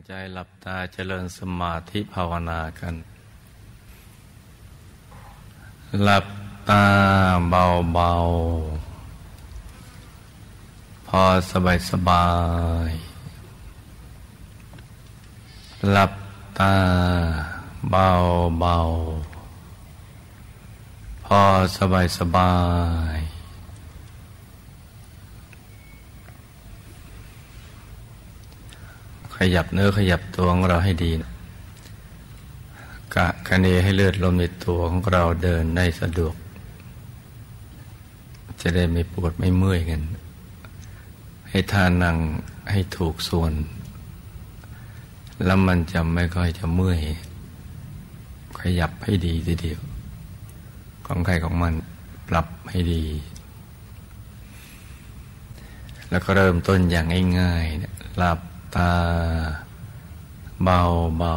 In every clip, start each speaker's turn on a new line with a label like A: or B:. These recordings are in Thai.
A: งใจหลับตาเจริญสมาธิภาวนากัน หลับตาเบาๆพอสบายสบาย หลับตาเบาๆพอสบายสบาย ขยับเนื้อขยับตัวของเราให้ดีนะกะคะเนให้เลือดลมในตัวของเราเดินได้สะดวก จะได้ไม่ปวดไม่เมื่อยกัน ให้ทานั่งให้ถูกส่วน แล้วมันจะไม่ค่อยจะเมื่อย ขยับให้ดีทีเดียว ของใครของมันปรับให้ดี แล้วก็เริ่มต้นอย่างง่ายๆหลับ ตา เบาเบา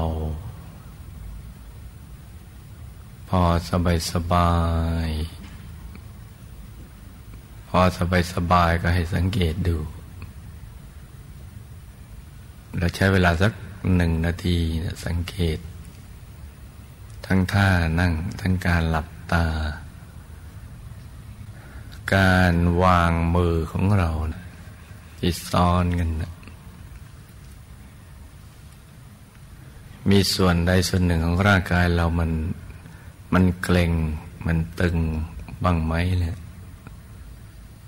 A: พอสบายสบาย พอสบายสบายก็ให้สังเกตดูเราใช้เวลาสักหนึ่งนาทีนะสังเกต ทั้งท่านั่งทั้งการหลับตา การวางมือของเรานะที่ซ้อนกันนะ มีส่วนใดส่วนหนึ่งของร่างกายเรามันมันเกร็งมันตึงบ้างไหมเนี่ย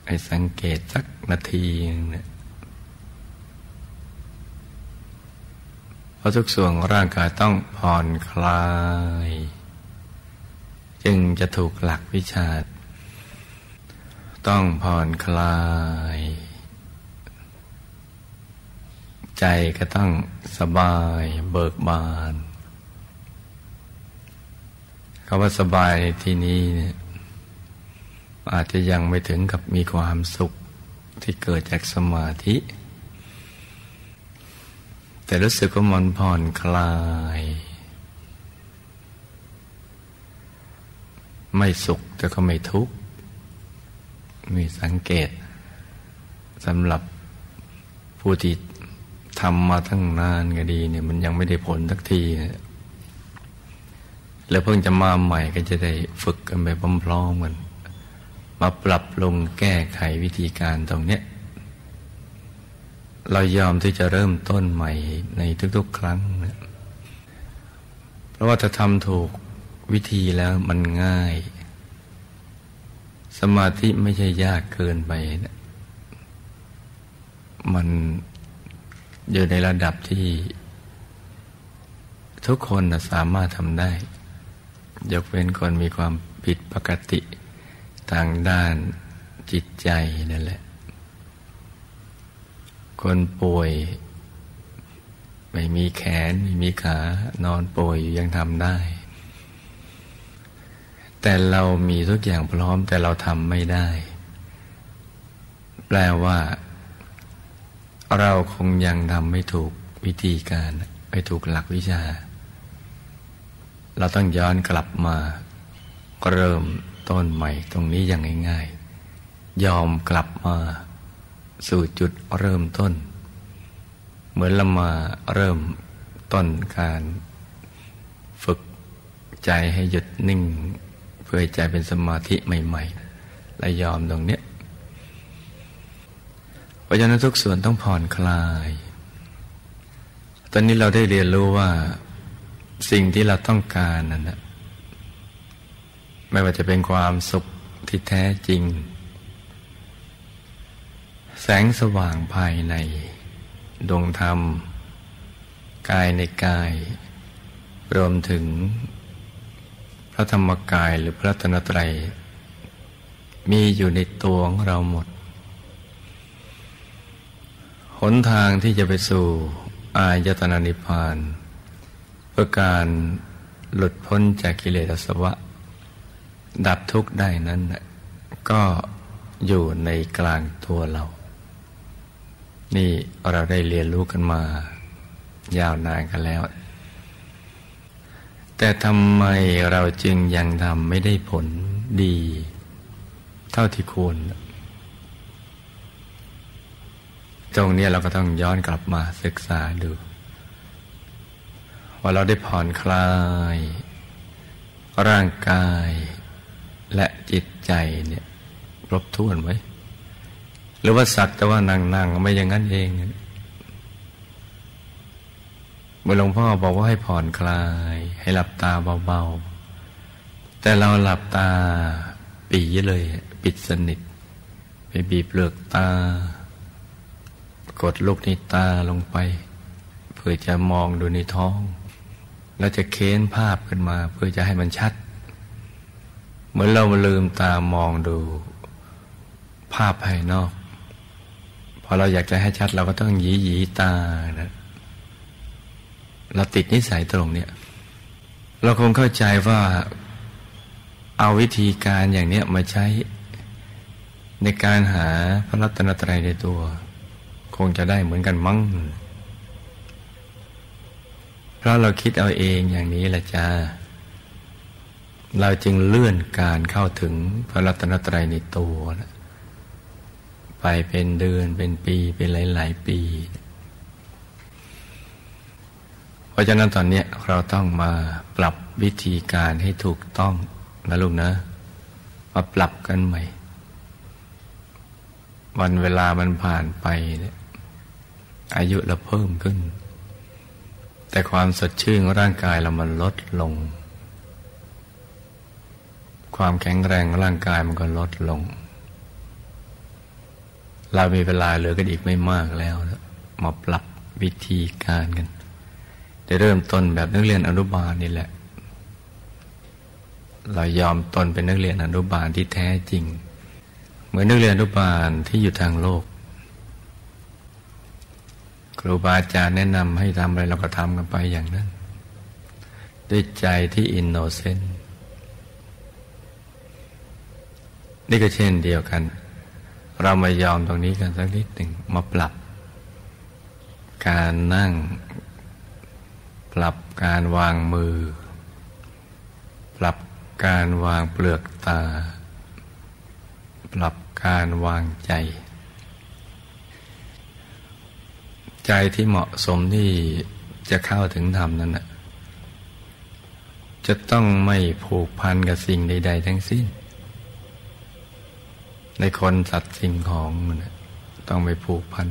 A: ให้สังเกตสักนาทีเนี่ยเพราะทุกส่วนของร่างกายต้องผ่อนคลาย จึงจะถูกหลักวิชา ต้องผ่อนคลาย ใจก็ต้องสบายเบิกบานคำว่าสบายในที่นี้เนี่ยอาจจะยังไม่ถึงกับมีความสุขที่เกิดจากสมาธิ แต่รู้สึกว่ามันผ่อนคลาย ไม่สุขแต่ก็ไม่ทุกข์ มีสังเกตสำหรับผู้ที่ ทำมาตั้งนานก็ดีเนี่ยมันยังไม่ได้ผลสักทีนะแล้วเพิ่งจะมาใหม่ก็จะได้ฝึกกันไปพร้อมๆกันมาปรับลงแก้ไขวิธีการตรงเนี้ยเรายอมที่จะเริ่มต้นใหม่ในทุกๆ ครั้งนะเพราะว่าถ้าทำถูกวิธีแล้วมันง่าย สมาธิไม่ใช่ยากเกินไปนะมัน อยู่ในระดับที่ทุกคนสามารถทำได้ ยกเว้นคนมีความผิดปกติทางด้านจิตใจนั่นแหละ คนป่วย ไม่มีแขน ไม่มีขานอนป่วยยังทำได้ แต่เรามีทุกอย่างพร้อมแต่เราทำไม่ได้ แปลว่า เราคงยังทำไม่ถูกวิธีการไม่ถูกหลักวิชา เราต้องย้อนกลับมา เริ่มต้นใหม่ตรงนี้อย่างง่ายๆ ยอมกลับมาสู่จุดเริ่มต้น เหมือนเรามาเริ่มต้นการฝึกใจให้หยุดนิ่ง เพื่อใจเป็นสมาธิใหม่ๆและยอมตรงเนี้ย เพราะฉะนั้นทุกส่วนต้องผ่อนคลาย ตอนนี้เราได้เรียนรู้ว่าสิ่งที่เราต้องการนั่นนะไม่ว่าจะเป็นความสุขที่แท้จริง แสงสว่างภายในดวงธรรม กายในกาย รวมถึงพระธรรมกายหรือพระธนตรัย มีอยู่ในตัวของเราหมด นทางที่จะไปสู่อายตนะนิพพาน เพื่อการหลุดพ้นจากกิเลสสวะ ดับทุกข์ได้นั้น ก็อยู่ในกลางตัวเรา นี่เราได้เรียนรู้กันมา ยาวนานกันแล้ว แต่ทำไมเราจึงยังทำไม่ได้ผลดี เท่าที่ควร ตรงนี้เราก็ต้องย้อนกลับมาศึกษาดูอเราได้ผ่อนคลาย ร่างกายและจิตใจเนี่ยครบถ้วนไหมหรือว่าสักแต่ว่านั่งๆไม่อย่างนั้นเองเมื่อหลวงพ่อบอกว่าให้ผ่อนคลาย ให้หลับตาเบาๆ แต่เราหลับตาปีเลย ปิดสนิท ไปบีบเปลือกตา ดลูกในตาลงไป เพื่อจะมองดูในท้องเราจะเค้นภาพขึ้นมาเพื่อจะให้มันชัด เหมือนเราลืมตามองดู ภาพภายนอกพอเราอยากจะให้ชัดเราก็ต้องหยีหยีตานะเราติดนิสัยตรงเนี้ยเราคงเข้าใจว่าเอาวิธีการอย่างเนี้ยมาใช้ในการหาพระรัตนตรัยในตัว คงจะได้เหมือนกันมั้งเพราะเราคิดเอาเองอย่างนี้แหละจ้า เราจึงเลื่อนการเข้าถึงพระรัตนตรัยในตัวนะไปเป็นเดือนเป็นปีเป็นหลาย ๆ ปี เพราะฉะนั้นตอนนี้เราต้องมาปรับวิธีการให้ถูกต้องนะลูกนะ มาปรับกันใหม่ วันเวลามันผ่านไปเนี่ย อายุเราเพิ่มขึ้น แต่ความสดชื่นของร่างกายเรามันลดลง ความแข็งแรงของร่างกายมันก็ลดลง เรามีเวลาเหลือกันอีกไม่มากแล้วมาปรับวิธีการกันจะเริ่มต้นแบบนักเรียนอนุบาลนี่แหละ เรายอมตนเป็นนักเรียนอนุบาลที่แท้จริง เหมือนนักเรียนอนุบาลที่อยู่ทางโลก ครูบาอาจารย์แนะนำให้ทำอะไรเราก็ทำกันไปอย่างนั้น ด้วยใจที่อินโนเซนต์นี่ก็เช่นเดียวกัน เรามายอมตรงนี้กันสักนิดหนึ่งมาปรับ การนั่ง ปรับการวางมือ ปรับการวางเปลือกตา ปรับการวางใจ ใจที่เหมาะสมที่จะเข้าถึงธรรมนั้นนะจะต้องไม่ผูกพันกับสิ่งใด ๆ ทั้งสิ้น ในคนสัตว์สิ่งของมันต้องไม่ผูกพัน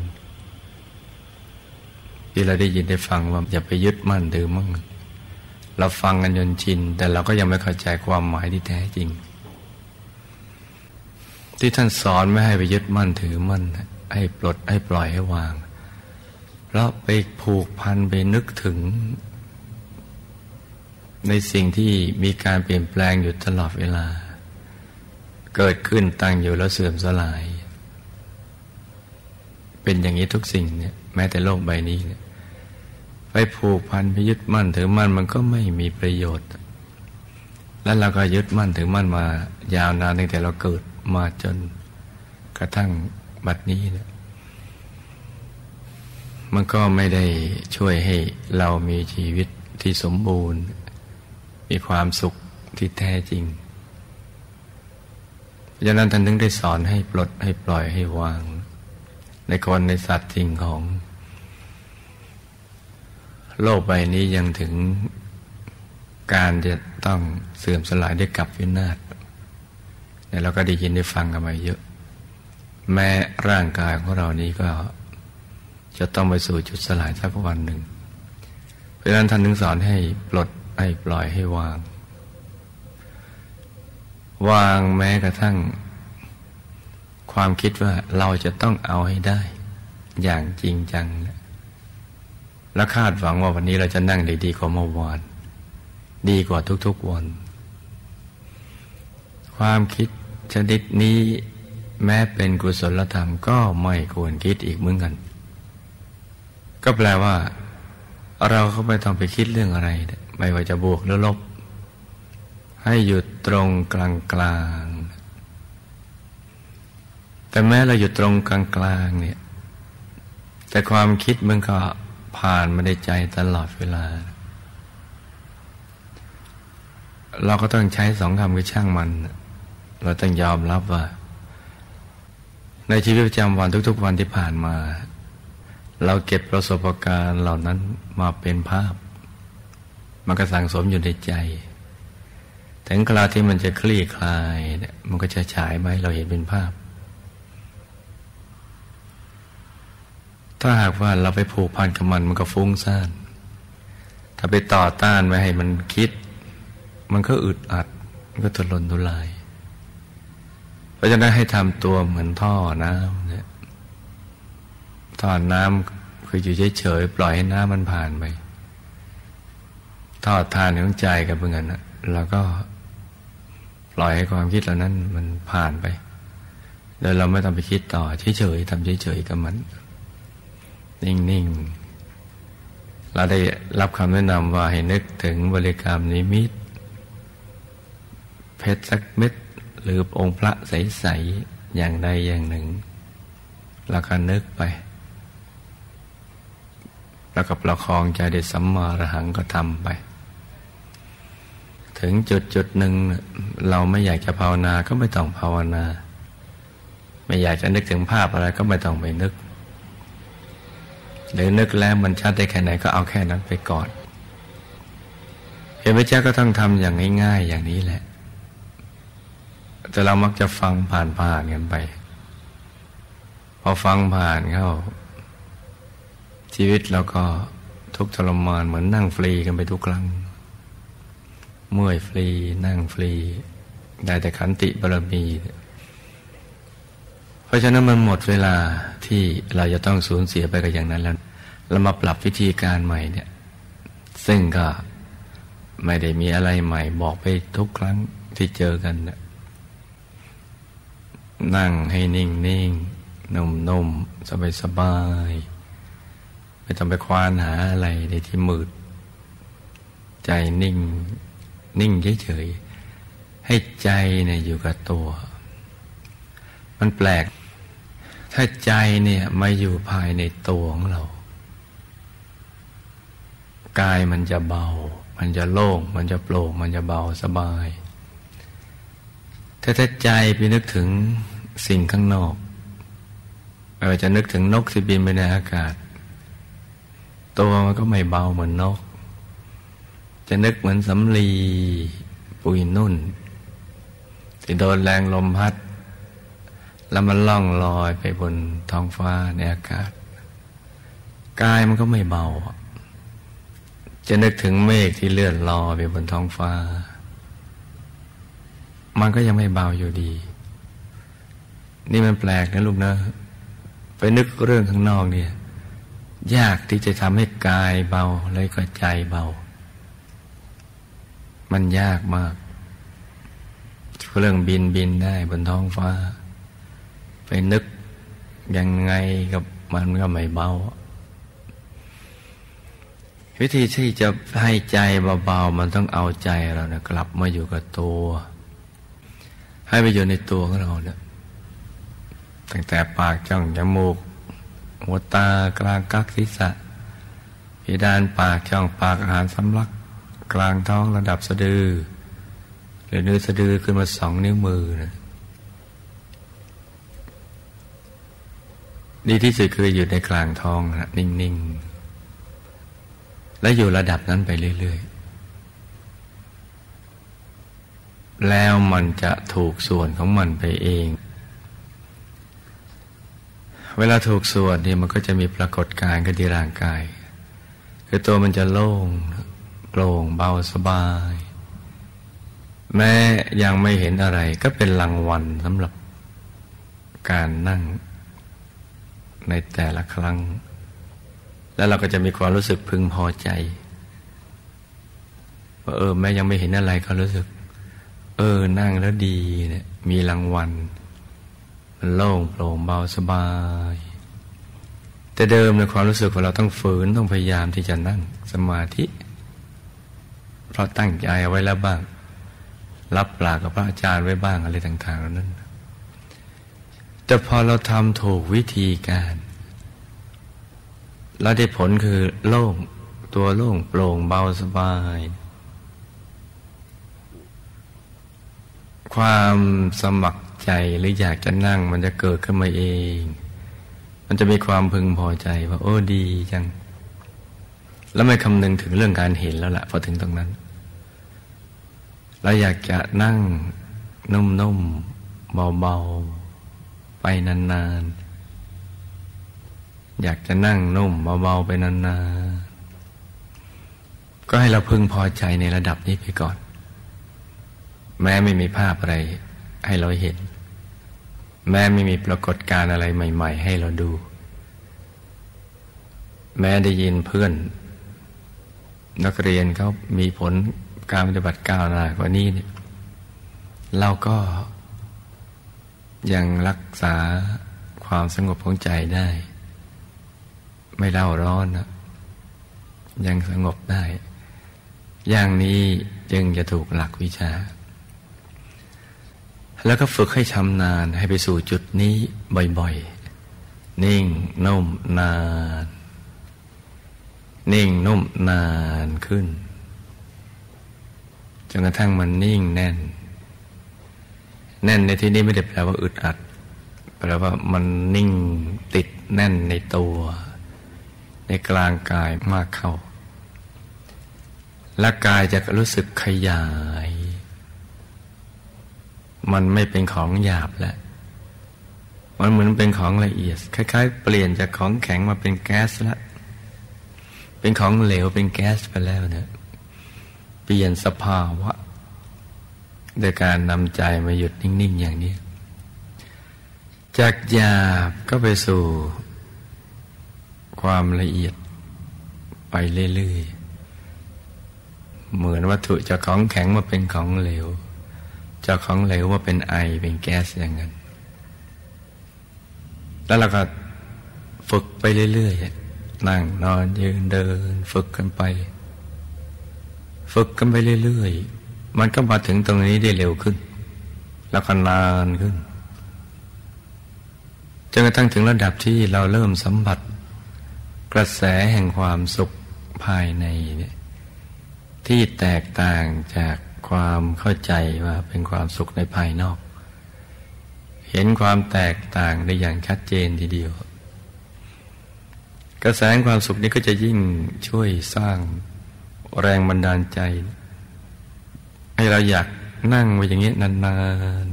A: ที่เราได้ยินได้ฟังว่าอย่าไปยึดมั่นถือมั่งเราฟังกันจนชิน แต่เราก็ยังไม่เข้าใจความหมายที่แท้จริง ที่ท่านสอนไม่ให้ไปยึดมั่นถือมั่นให้ปลดให้ปล่อยให้วาง เราไปผูกพันไปนึกถึง ในสิ่งที่มีการเปลี่ยนแปลงอยู่ตลอดเวลา เกิดขึ้นตั้งอยู่แล้วเสื่อมสลาย เป็นอย่างนี้ทุกสิ่งเนี่ยแม้แต่โลกใบนี้เนี่ยไปผูกพันไปยึดมั่นถือมั่นมันก็ไม่มีประโยชน์ แล้วเราก็ยึดมั่นถือมั่นมายาวนานตั้งแต่เราเกิดมาจนกระทั่งบัดนี้เนี่ย มันก็ไม่ได้ช่วยให้เรามีชีวิตที่สมบูรณ์ มีความสุขที่แท้จริงดังนั้นท่านถึงได้สอนให้ปลดให้ปล่อยให้วาง ในคนในสัตว์จริงของ โลกใบนี้ยังถึงการจะต้องเสื่อมสลายได้กับวินาศเนี่ยเราก็ได้ยินได้ฟังกันมาเยอะ แม้ร่างกายของเรานี้ก็ จะต้องไปสู่จุดสลายสักวันหนึ่ง เพราะฉะนั้นท่านถึงสอนให้ปลดให้ปล่อยให้วาง วางแม้กระทั่ง ความคิดว่าเราจะต้องเอาให้ได้ อย่างจริงจัง และคาดหวังว่าวันนี้เราจะนั่งได้ดีกว่าเมื่อวาน ดีกว่าทุกๆวัน ความคิดชนิดนี้แม้เป็นกุศลธรรมก็ไม่ควรคิดอีกเหมือนกัน ก็แปลว่า เราก็ไม่ต้องไปคิดเรื่องอะไร ไม่ว่าจะบวกหรือลบ ให้หยุดตรงกลางกลางแต่แม้เราหยุดตรงกลางกลางเนี่ย แต่ความคิดมันก็ผ่านมาในใจตลอดเวลา เราก็ต้องใช้สองคำคือช่างมัน เราต้องยอมรับว่า ในชีวิตประจำวันทุกๆวันที่ผ่านมา เราเก็บประสบการณ์เหล่านั้นมาเป็นภาพ มันก็สั่งสมอยู่ในใจ ถึงคราวที่มันจะคลี่คลายเนี่ยมันก็จะฉายมาให้เราเห็นเป็นภาพ ถ้าหากว่าเราไปผูกพันกับมันมันก็ฟุ้งซ่าน ถ้าไปต่อต้านไม่ให้มันคิด มันก็อึดอัด มันก็ทุรนทุราย เพราะฉะนั้นให้ทำตัวเหมือนท่อน้ำเนี่ย ท่อน้ำคืออยู่เฉยๆปล่อยให้น้ำมันผ่านไปทอดทานของใจกับเพื่อนนะเราก็ปล่อยให้ความคิดเหล่านั้นมันผ่านไป โดยเราไม่ต้องไปคิดต่อเฉยๆทำเฉยๆกับมัน นิ่งๆ เราได้รับคำแนะนำว่าให้นึกถึงบริกรรมนิมิต เพชรสักเม็ดหรือองค์พระใส ๆ อย่างใดอย่างหนึ่ง แล้วก็นึกไป แล้วก็ประคองใจได้สัมมาระหังก็ทำไป ถึงจุดจุดหนึ่งเราไม่อยากจะภาวนาก็ไม่ต้องภาวนา ไม่อยากจะนึกถึงภาพอะไรก็ไม่ต้องไปนึก หรือนึกแล้วมันชัดได้แค่ไหนก็เอาแค่นั้นไปก่อนเห็นพระเจ้าก็ต้องทำอย่างง่าย ๆ อย่างนี้แหละ แต่เรามักจะฟังผ่านๆกันไป พอฟังผ่านเข้า ชีวิตเราก็ทุกทรมานเหมือนนั่งฟรีกันไปทุกครั้ง เมื่อยฟรีนั่งฟรี ได้แต่ขันติบารมี เพราะฉะนั้นมันหมดเวลาที่เราจะต้องสูญเสียไปกับอย่างนั้นแล้วเรามาปรับวิธีการใหม่เนี่ย ซึ่งก็ไม่ได้มีอะไรใหม่ บอกไปทุกครั้งที่เจอกันนะนั่งให้นิ่งนิ่งนุ่มนุ่มสบายสบาย ไม่ต้องไปควานหาอะไรในที่มืด ใจนิ่ง นิ่งเฉยๆให้ใจเนี่ยอยู่กับตัว มันแปลก ถ้าใจเนี่ยมาอยู่ภายในตัวของเรา กายมันจะเบา มันจะโล่ง มันจะโปร่ง มันจะเบาสบาย ถ้าถ้าใจไปนึกถึงสิ่งข้างนอกไม่ว่าจะนึกถึงนกที่บินไปในอากาศ ตัวมันก็ไม่เบาเหมือนนก จะนึกเหมือนสำลีปุยนุ่น ที่โดนแรงลมพัด แล้วมันล่องลอยไปบนท้องฟ้าในอากาศ กายมันก็ไม่เบา จะนึกถึงเมฆที่เลื่อนลอยไปบนท้องฟ้า มันก็ยังไม่เบาอยู่ดี นี่มันแปลกนะลูกนะ ไปนึกเรื่องข้างนอกเนี่ย ยากที่จะทำให้กายเบาเลยก็ใจเบา มันยากมากเรื่องบินบินได้บนท้องฟ้า ไปนึกยังไงกับมันก็ไม่เบา วิธีที่จะให้ใจเบาๆมันต้องเอาใจเรานะกลับมาอยู่กับตัว ให้ไปอยู่ในตัวของเราเนี่ยตั้งแต่ปากจ้องจมูก หัวตากลางกักศีรษะพิดานปากช่องปากอาหารสำลัก กลางท้องระดับสะดือหรือเนื้อสะดือขึ้นมาสองนิ้วมือนะดีที่สุดคืออยู่ในกลางท้องนะนิ่ง ๆ และอยู่ระดับนั้นไปเรื่อย ๆ แล้วมันจะถูกส่วนของมันไปเอง เวลาถูกส่วนนี่ยมันก็จะมีปรากฏการณ์กันที่ร่างกาย คือตัวมันจะโล่งโปร่งเบาสบาย แม้ยังไม่เห็นอะไรก็เป็นรางวัลสำหรับการนั่งในแต่ละครั้ง แล้วเราก็จะมีความรู้สึกพึงพอใจว่าเออแม้ยังไม่เห็นอะไรก็รู้สึก เออนั่งแล้วดีเนี่ยมีรางวัล โล่งโปร่งเบาสบาย แต่เดิมในความรู้สึกของเราต้องฝืนต้องพยายามที่จะนั่งสมาธิ เพราะตั้งใจเอาไว้แล้วบ้าง รับปากกับพระอาจารย์ไว้บ้างอะไรต่างๆเหล่านั้น แต่พอเราทำถูกวิธีการเราได้ผลคือโล่งตัวโล่งโปร่งเบาสบาย ความสมัคร ใจหรืออยากจะนั่งมันจะเกิดขึ้นมาเอง มันจะมีความพึงพอใจว่าโอ้ดีจัง แล้วไม่คำนึงถึงเรื่องการเห็นแล้วละ่ะพอถึงตรงนั้น เราอยากจะนั่งนุ่มๆเบาๆ ไปนานๆ อยากจะนั่งนุ่มเบาๆ ไปนานๆ ก็ให้เราพึงพอใจในระดับนี้ไปก่อน แม้ไม่มีภาพอะไรให้เราเห็น แม้ไม่มีปรากฏการอะไรใหม่ ๆ ให้เราดู แม้ได้ยินเพื่อน นักเรียนเขามีผลการปฏิบัติก้าวหน้ากว่านี้เนี่ยเราก็ยังรักษาความสงบของใจได้ ไม่เล่าร้อนนะยังสงบได้ อย่างนี้จึงจะถูกหลักวิชา แล้วก็ฝึกให้ชำนาญให้ไปสู่จุดนี้บ่อยๆ นิ่งนุ่มนาน นิ่งนุ่มนานขึ้นจนกระทั่งมันนิ่งแน่น แน่นในที่นี้ไม่ได้แปลว่าอึดอัดแปลว่ามันนิ่งติดแน่นในตัว ในกลางกายมากเข้าและกายจะรู้สึกขยาย มันไม่เป็นของหยาบแล้วมันเหมือนเป็นของละเอียด คล้าย ๆ เปลี่ยนจากของแข็งมาเป็นแก๊สล้วเป็นของเหลวเป็นแก๊สไปแล้วเนี่ยเปลี่ยนสภาวะโดยการนำใจมาหยุดนิ่ง ๆ อย่างนี้ จากหยาบก็ไปสู่ความละเอียดไปเรื่อย ๆ เหมือนวัตถุจากของแข็งมาเป็นของเหลว จากของเหลวมาเป็นไอเป็นแก๊สอย่างนั้น แล้วเราก็ฝึกไปเรื่อยๆ นั่งนอนยืนเดิน ฝึกกันไป ฝึกกันไปเรื่อยๆ มันก็มาถึงตรงนี้ได้เร็วขึ้น แล้วก็นานขึ้นจนกระทั่งถึงระดับที่เราเริ่มสัมผัส กระแสแห่งความสุขภายในเนี่ยที่แตกต่างจาก ความเข้าใจว่าเป็นความสุขในภายนอก เห็นความแตกต่างได้อย่างชัดเจนทีเดียว กระแสความสุขนี้ก็จะยิ่งช่วยสร้างแรงบันดาลใจ ให้เราอยากนั่งไว้อย่างนี้นาน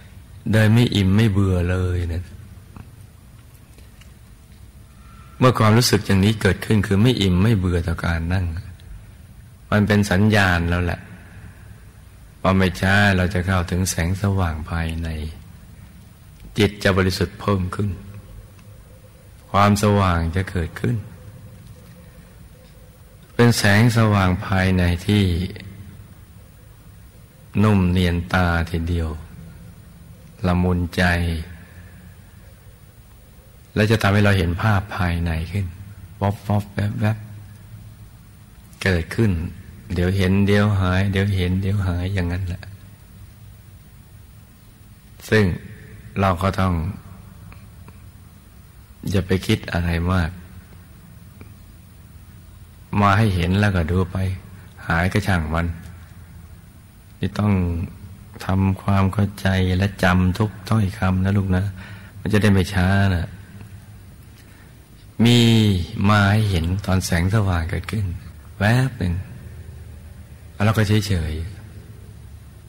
A: ๆโดยไม่อิ่มไม่เบื่อเลยนะเมื่อความรู้สึกอย่างนี้เกิดขึ้นคือไม่อิ่มไม่เบื่อต่อการนั่ง มันเป็นสัญญาณแล้วแหละ อไม่ช้าเราจะเข้าถึงแสงสว่างภายใน จิตจะบริสุทธิ์เพิ่มขึ้น ความสว่างจะเกิดขึ้น เป็นแสงสว่างภายในที่ นุ่มเนียนตาทีเดียวละมุนใจ และจะทำให้เราเห็นภาพภายในขึ้นวอบวอบแวบแวบเกิดขึ้น เดี๋ยวเห็นเดี๋ยวหาย เดี๋ยวเห็นเดี๋ยวหายอย่างนั้นแหละ ซึ่งเราก็ต้อง อย่าไปคิดอะไรมาก มาให้เห็นแล้วก็ดูไป หายก็ช่างมันนี่ต้องทำความเข้าใจและจำทุกถ้อยคำนะลูกนะ มันจะได้ไม่ช้านะมีมาให้เห็นตอนแสงสว่างเกิดขึ้น แวบหนึ่ง แล้วก็เฉยเฉย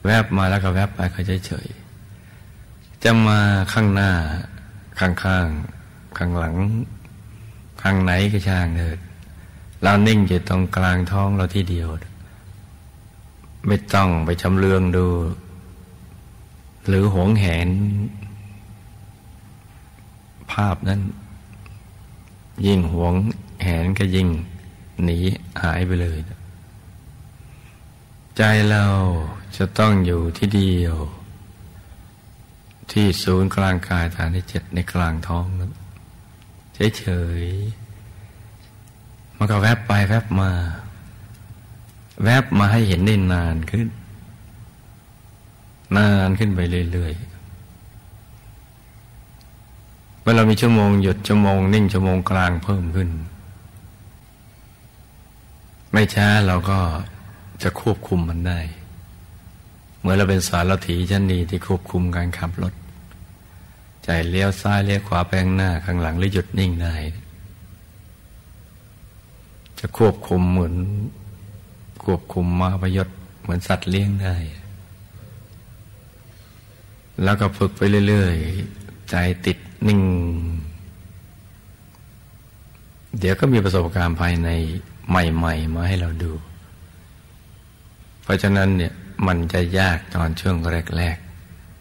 A: แวบมาแล้วก็แวบไปก็เฉยเฉยจะมาข้างหน้า ข้างข้างข้างหลัง ข้างไหนก็ช่างเถิดเรานิ่งอยู่ตรงกลางท้องเราที่เดียว ไม่ต้องไปชำเลืองดู หรือหวงแหน ภาพนั้น ยิ่งหวงแหนก็ยิ่งหนีหายไปเลย ใจเราจะต้องอยู่ที่เดียว ที่ศูนย์กลางกายฐานที่เจ็ดในกลางท้องนั้นเฉยๆมันก็แวบไปแวบมา แวบมาให้เห็นได้นานขึ้น นานขึ้นไปเรื่อยๆเมื่อเรามีชั่วโมงหยุดชั่วโมงนิ่งชั่วโมงกลางเพิ่มขึ้น ไม่ช้าเราก็ จะควบคุมมันได้เมื่อเราเป็นสารถีชั้นดีที่ควบคุมการขับรถ ใจเลี้ยวซ้ายเลี้ยวขวาไปข้างหน้าข้างหลังหรือหยุดนิ่งได้ จะควบคุมเหมือน ควบคุมมาพยศเหมือนสัตว์เลี้ยงได้ แล้วก็ฝึกไปเรื่อยๆ ใจติดนิ่ง เดี๋ยวก็มีประสบการณ์ภายในใหม่ ๆ มาให้เราดู เพราะฉะนั้นเนี่ยมันจะยากตอนช่วงแรก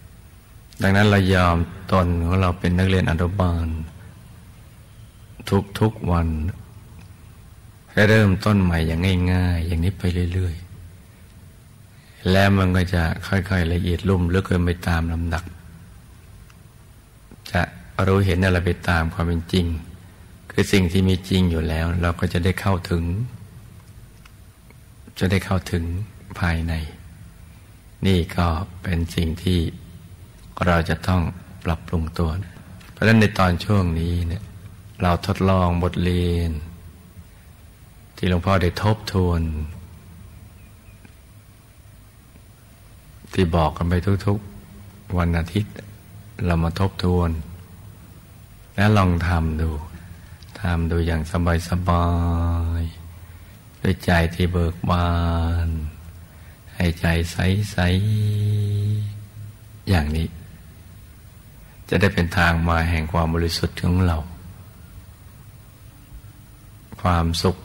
A: ๆ ดังนั้นเรายอมตนของเราเป็นนักเรียนอนุบาล ทุกๆวันให้เริ่มต้นใหม่อย่างง่าย ๆ อย่างนี้ไปเรื่อยๆ แล้วมันก็จะค่อยๆละเอียดลุ่มลึกขึ้นไปตามลำดับ จะรู้เห็นอะไรไปตามความเป็นจริง คือสิ่งที่มีจริงอยู่แล้ว เราก็จะได้เข้าถึง จะได้เข้าถึง ภายใน นี่ก็เป็นสิ่งที่เราจะต้องปรับปรุงตัว เพราะฉะนั้นในตอนช่วงนี้เนี่ยเราทดลองบทเรียน ที่หลวงพ่อได้ทบทวน ที่บอกกันไปทุกๆวันอาทิตย์ เรามาทบทวน แล้วลองทำดูทำดูอย่างสบายๆด้วยใจที่เบิกบาน ให้ใจใสๆอย่างนี้ จะได้เป็นทางมาแห่งความบริสุทธิ์ของเรา ความสุข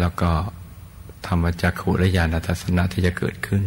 A: แล้วก็ธรรมจักขุและญาณทัศนะที่จะเกิดขึ้น